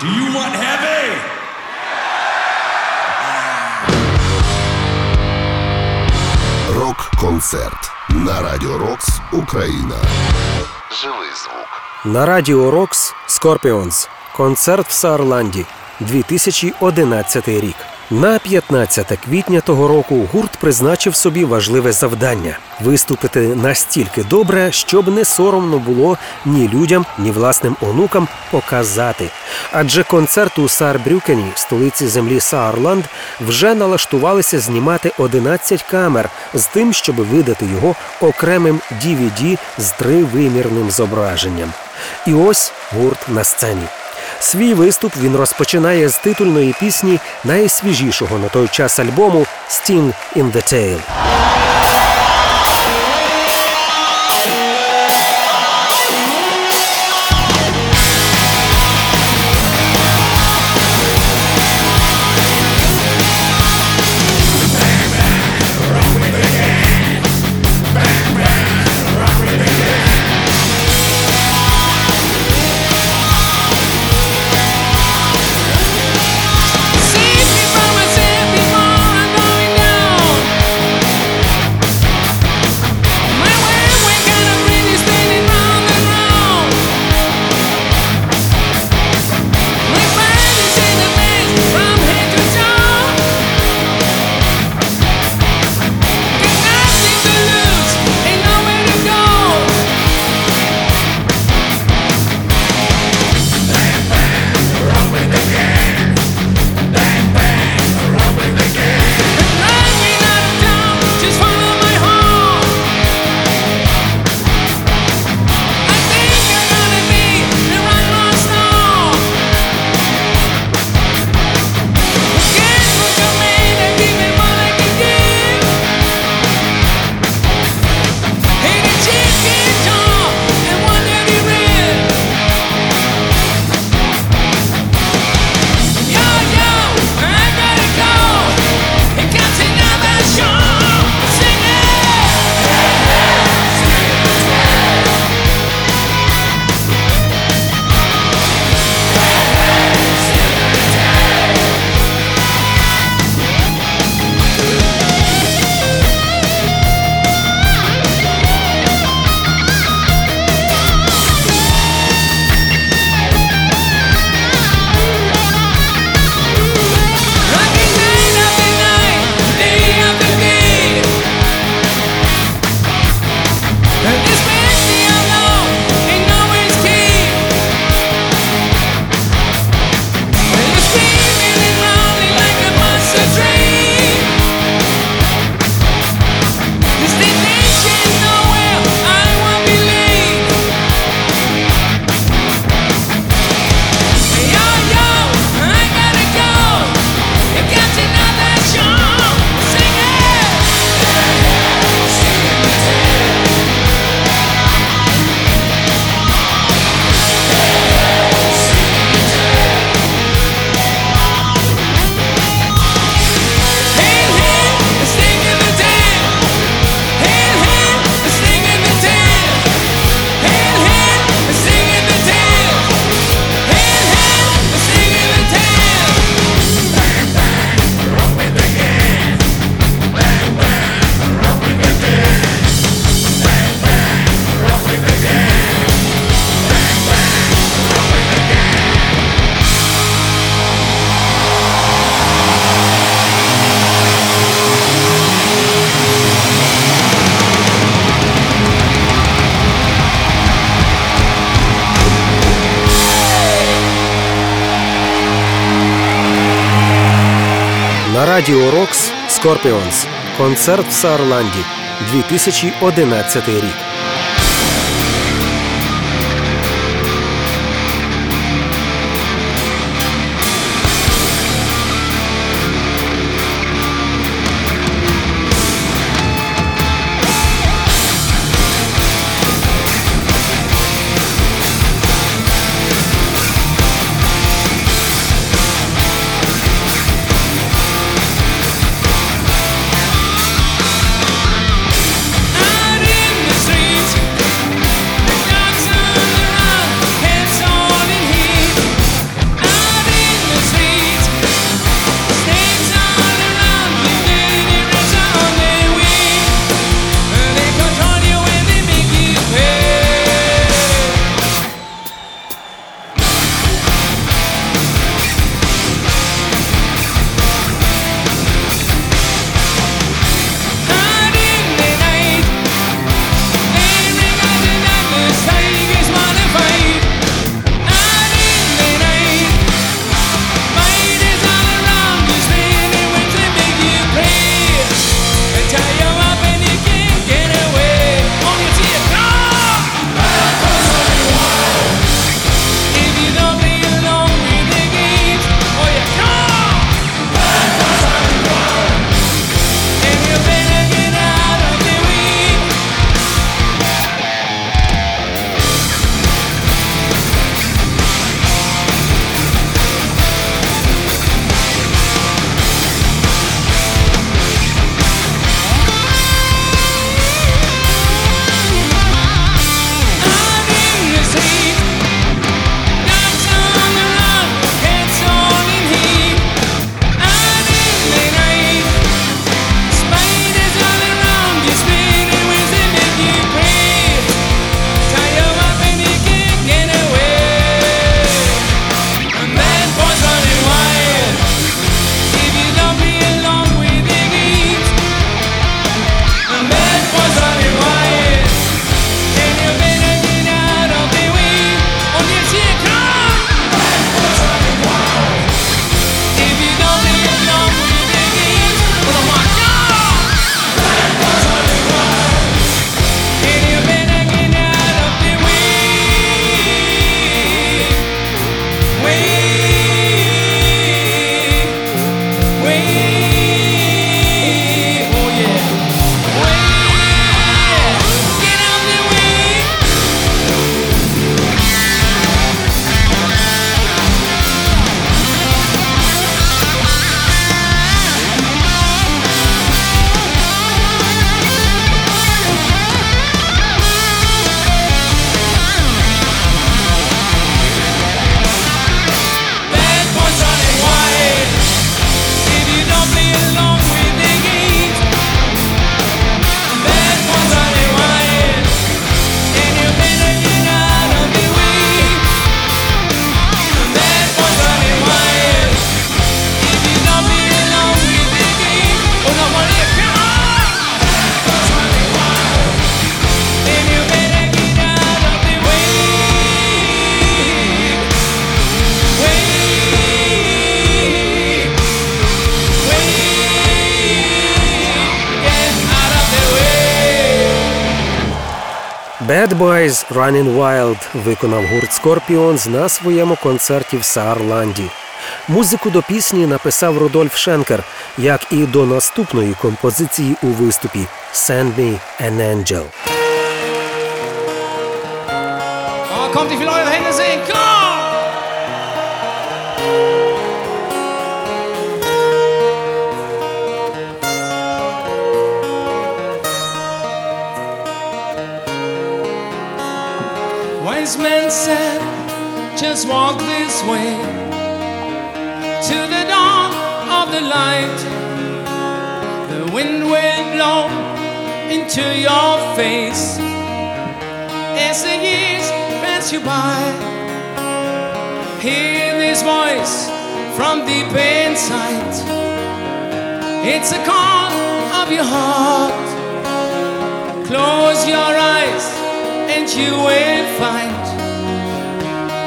Do you want heavy? Рок-концерт на Радіо Рокс Україна. Живий звук. На радіо Рокс Скорпіонс. Концерт в Саарланді. 2011 рік. На 15 квітня того року гурт призначив собі важливе завдання виступити настільки добре, щоб не соромно було ні людям, ні власним онукам показати. Адже концерт у Саарбрюкені, столиці землі Саарланд, вже налаштувалися знімати 11 камер з тим, щоб видати його окремим DVD з тривимірним зображенням. І ось гурт на сцені. Свій виступ він розпочинає з титульної пісні найсвіжішого на той час альбому «Sting in the Tail». Радіо Рокс Скорпіонс. Концерт в Саарланді. 2011 рік. Running Wild виконав гурт Scorpions на своєму концерті в Саарланді. Музику до пісні написав Рудольф Шенкер, як і до наступної композиції у виступі «Send me an angel». Oh, kommt, die Wise men said, just walk this way to the dawn of the light. The wind will blow into your face as the years pass you by. Hear this voice from deep inside. It's a call of your heart. Close your and you will find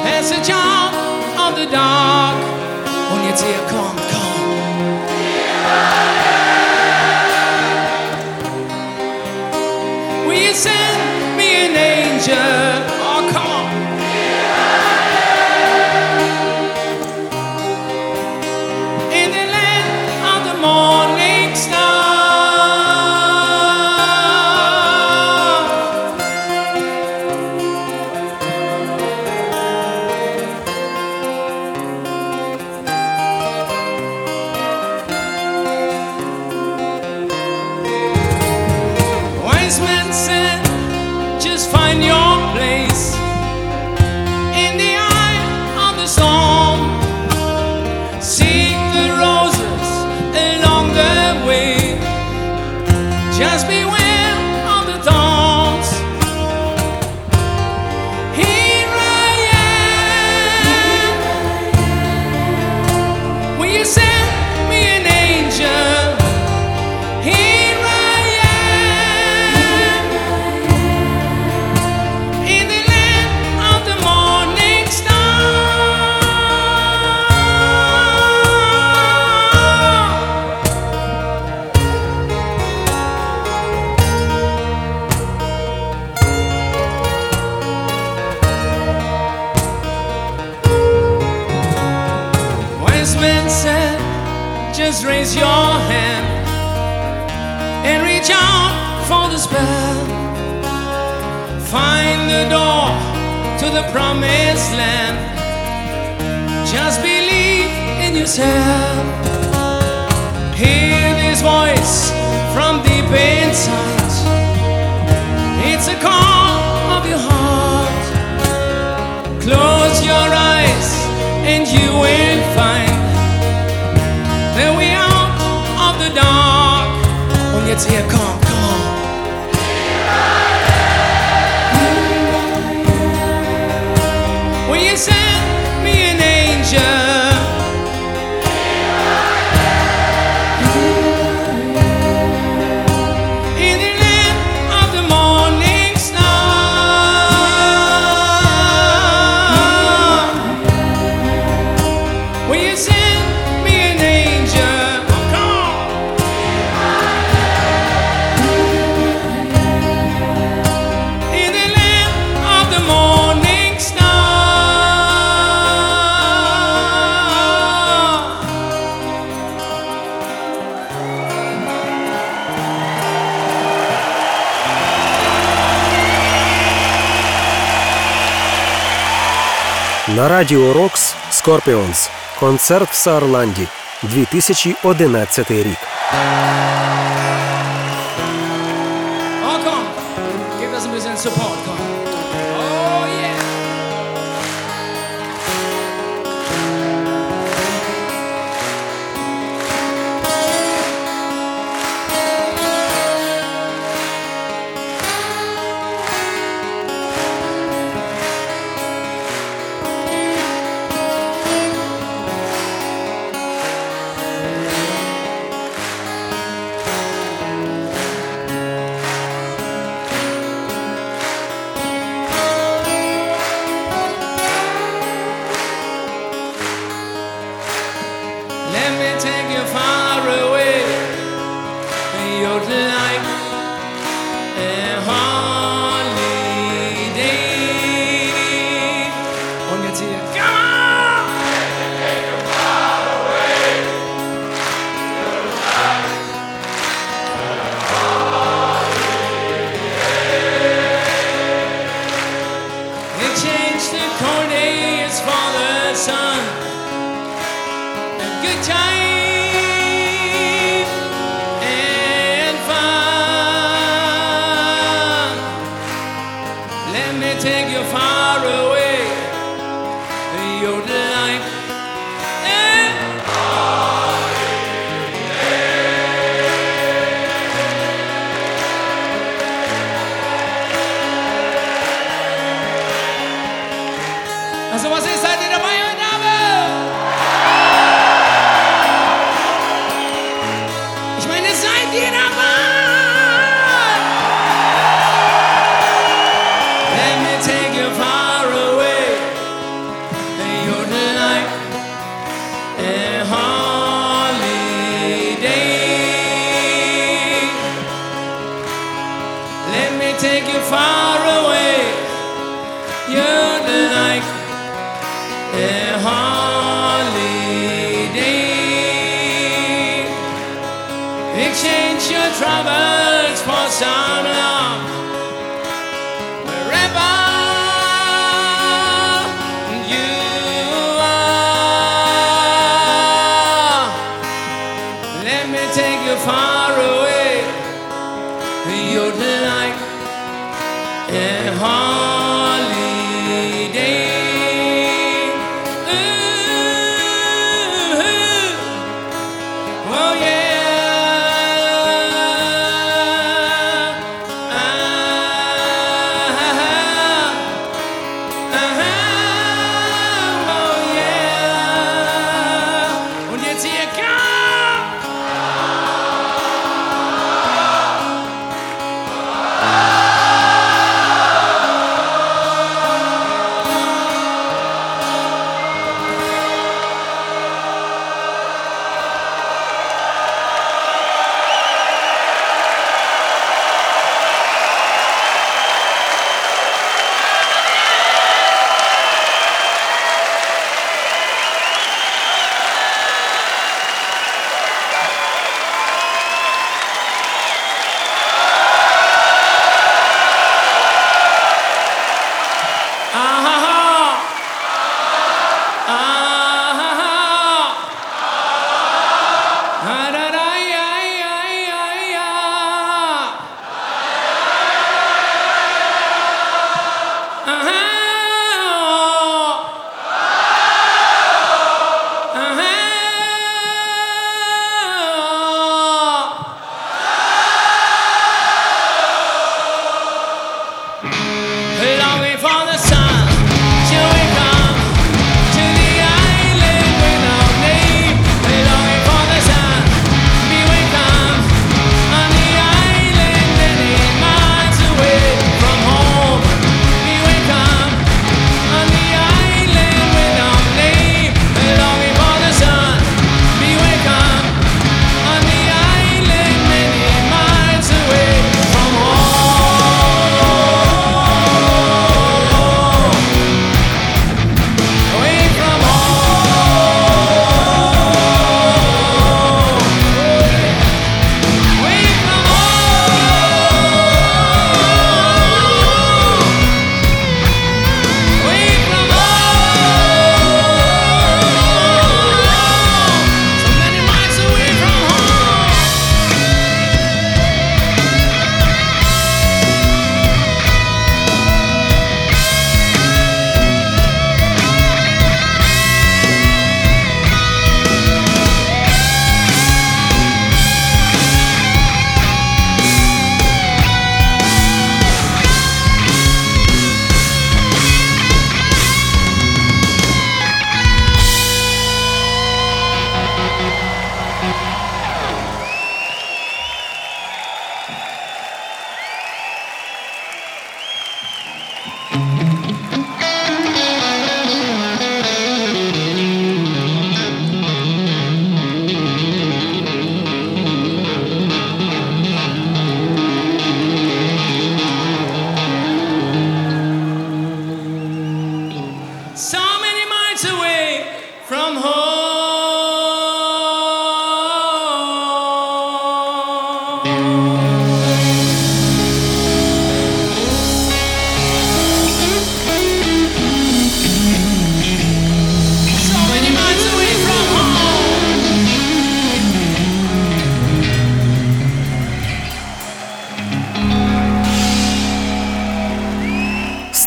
passage out of the dark. Und jetzt hier, komm, komm. Will you send me an angel? it's here, come, come. На радіо Рокс Скорпіонс. Концерт в Саарланді. 2011 рік. Take you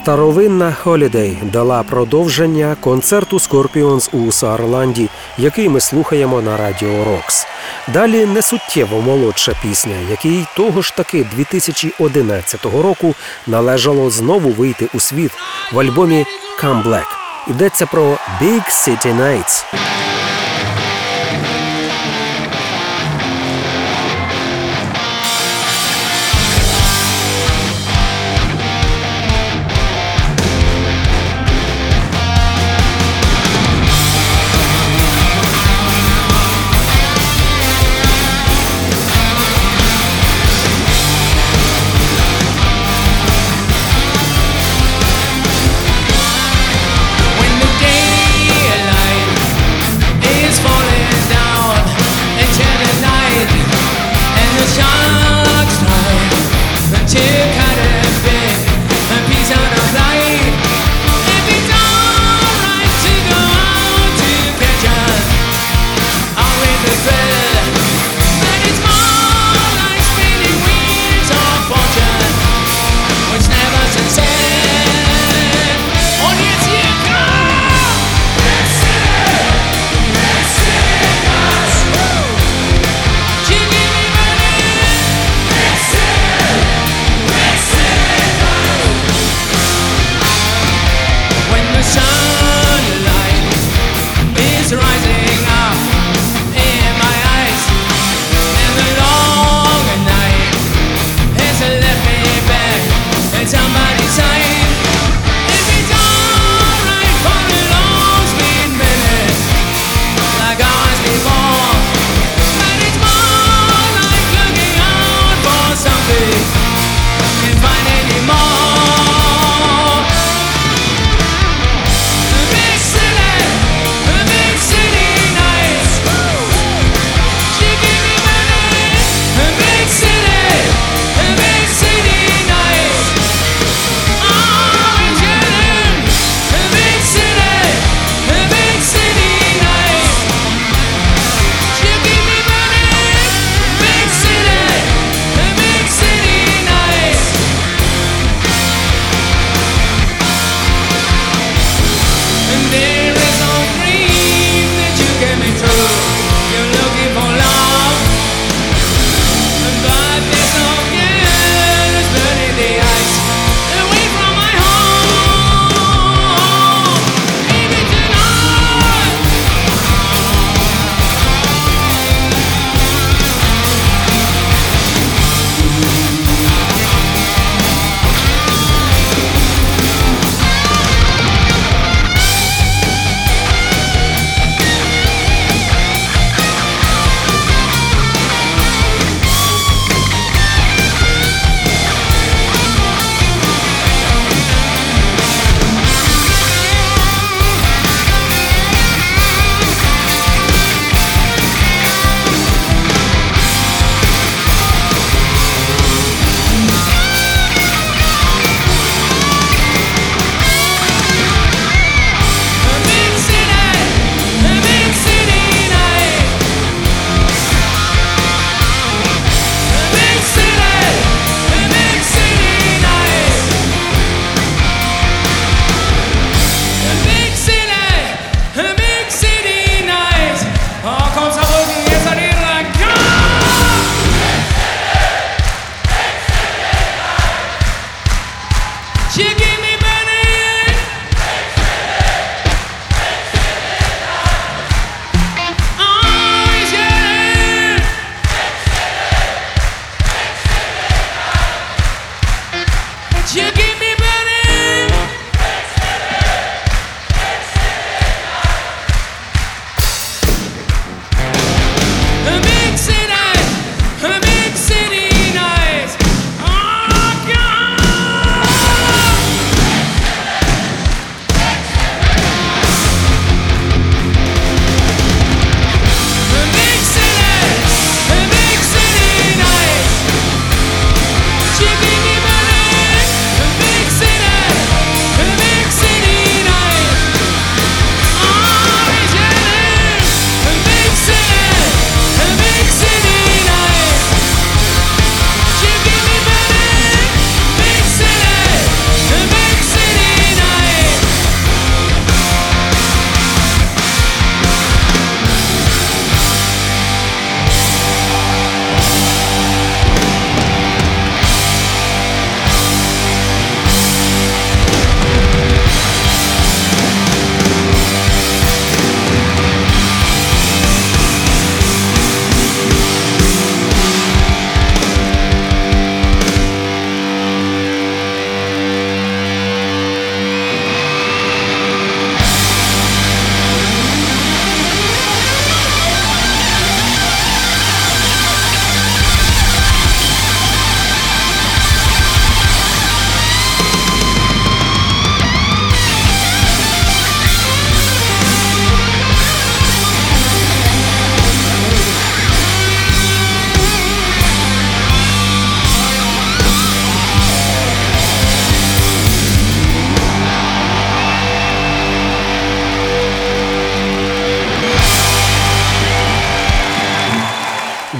Старовинна Holiday дала продовження концерту Scorpions у Саарланді, який ми слухаємо на радіо Рокс. Далі несуттєво молодша пісня, якій того ж таки 2011 року належало знову вийти у світ в альбомі Come Black. Йдеться про Big City Nights.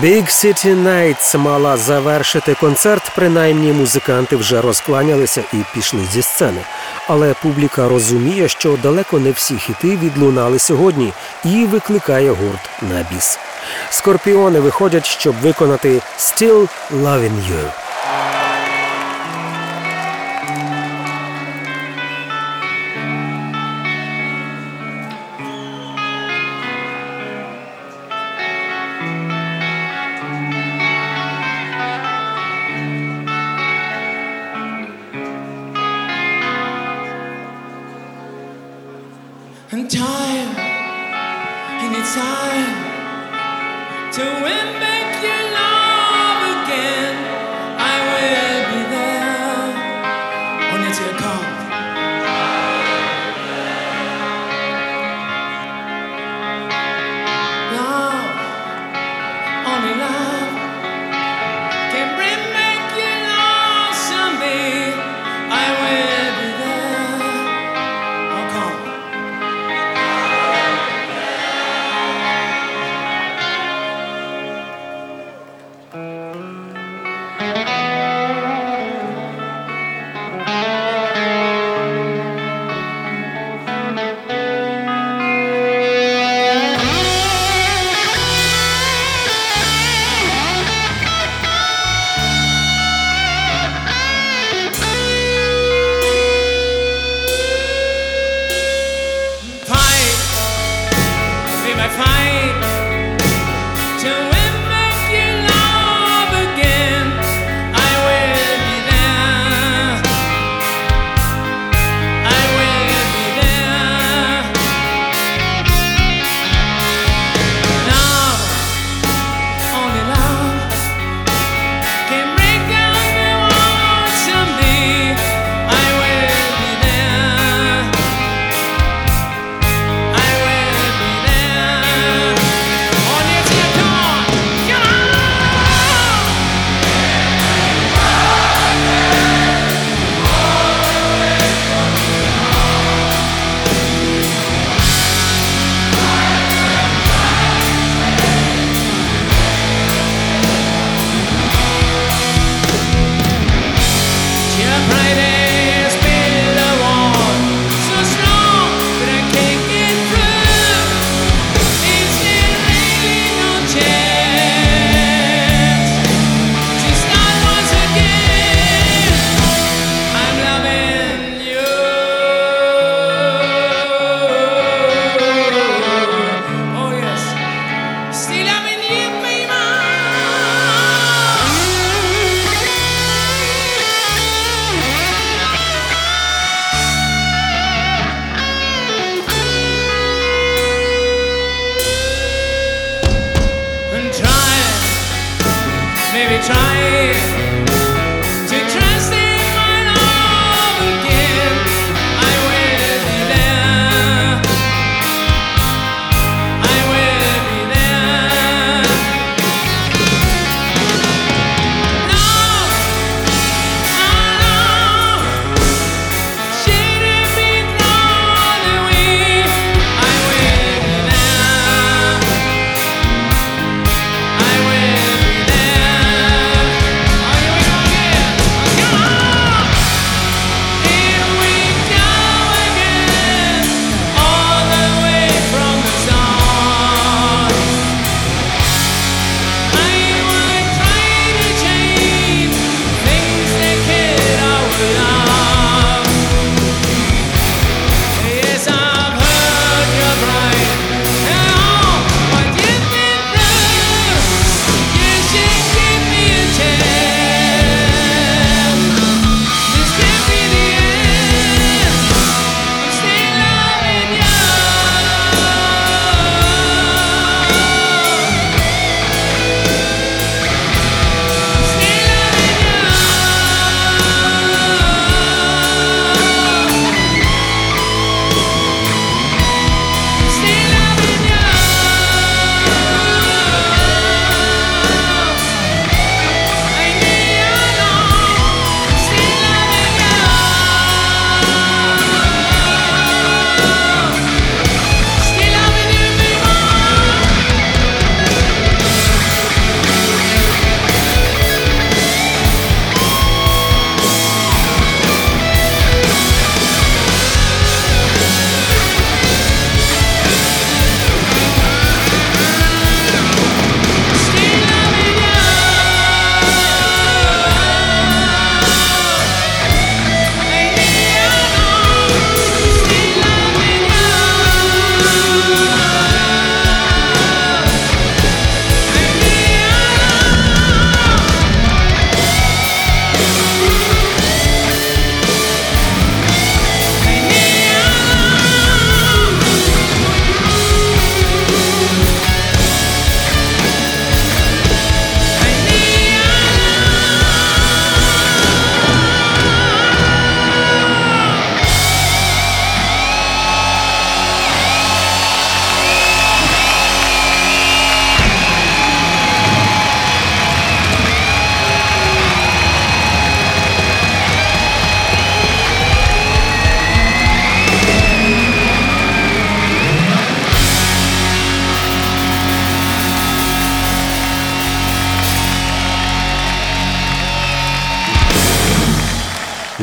Big City Nights мала завершити концерт. Принаймні музиканти вже розкланялися і пішли зі сцени. Але публіка розуміє, що далеко не всі хіти відлунали сьогодні і викликає гурт на біс. Скорпіони виходять, щоб виконати «Still Loving You».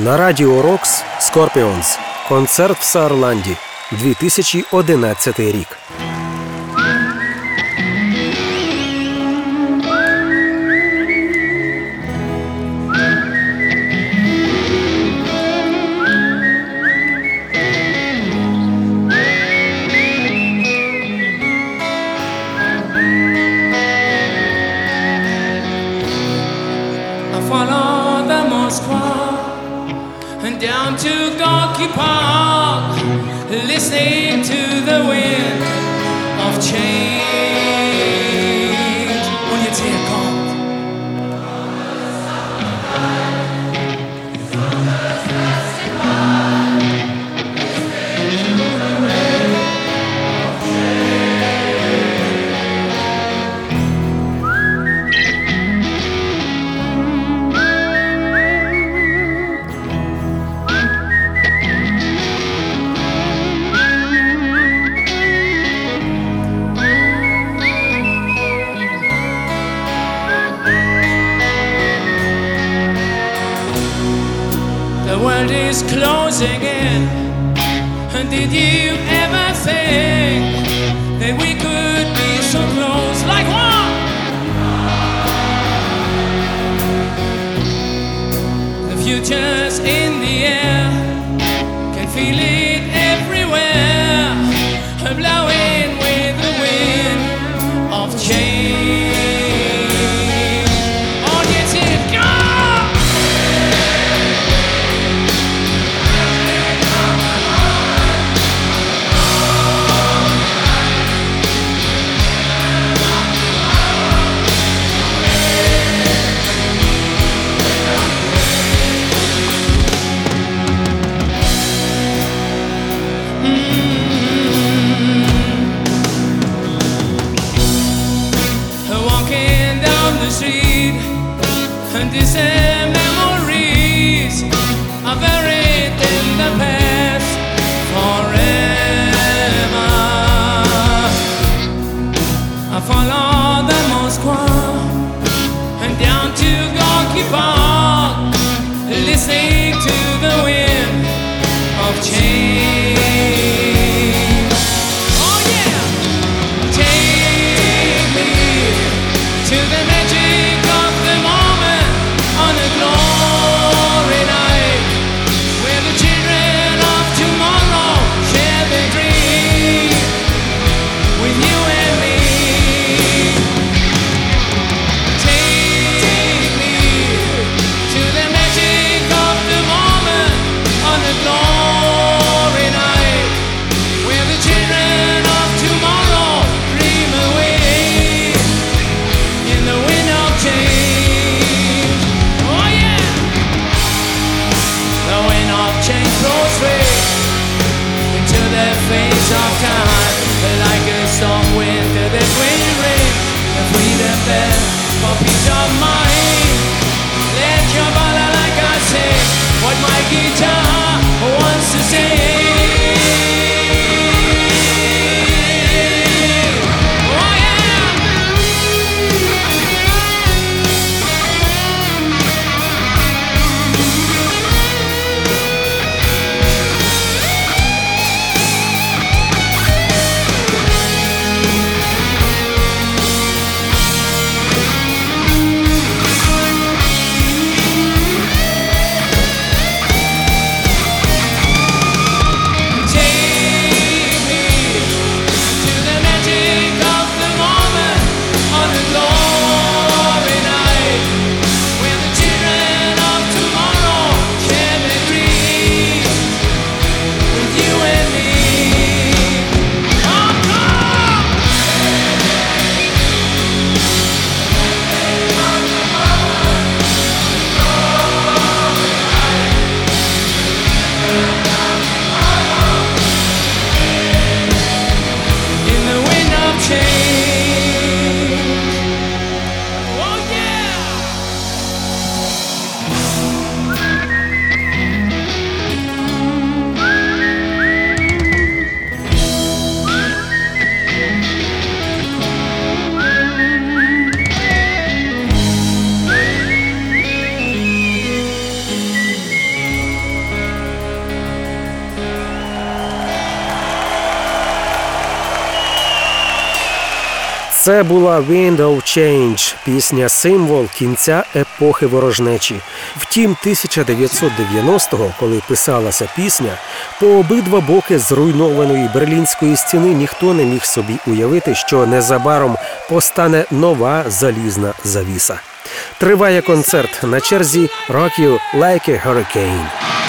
На радіо Рокс Скорпіонс. Концерт в Саарланді. 2011 рік. Це була Wind of Change, пісня символ кінця епохи ворожнечі. Втім, 1990-го, коли писалася пісня, по обидва боки зруйнованої берлінської стіни ніхто не міг собі уявити, що незабаром постане нова залізна завіса. Триває концерт на черзі «Rock You Like a Hurricane».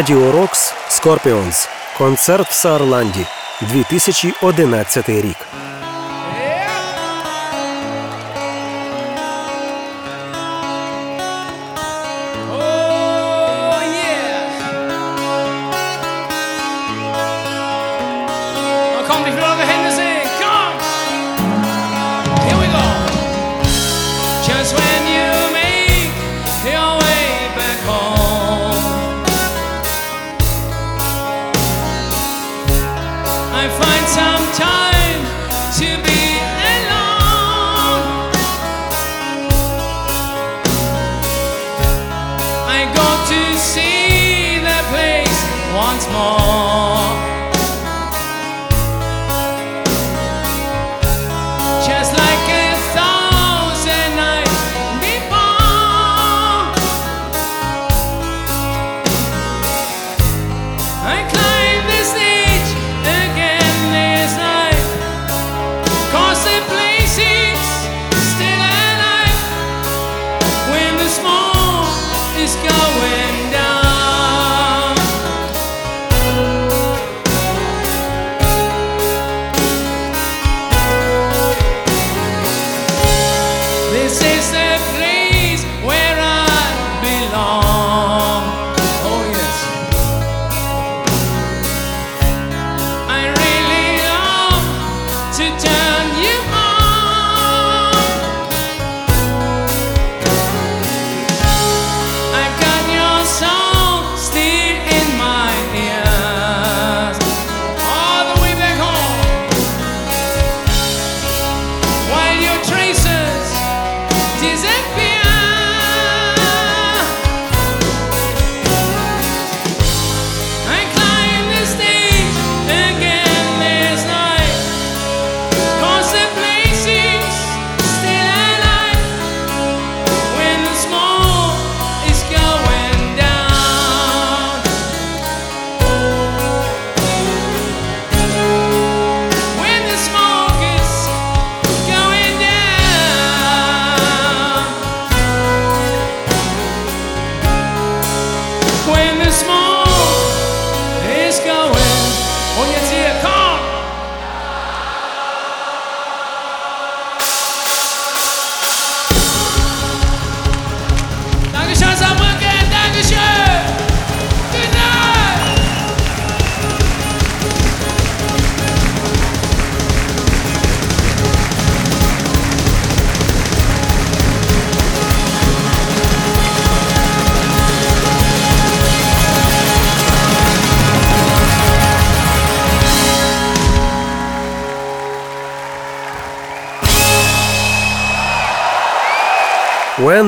Радіо Рокс Скорпіонс. Концерт в Саарланді 2011 рік.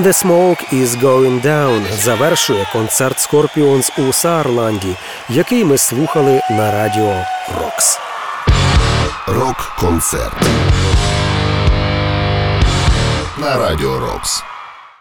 «When the Smoke Is Going Down» завершує концерт Scorpions у Саарланді, який ми слухали на радіо Рокс. Рок-концерт. На радіо Рокс.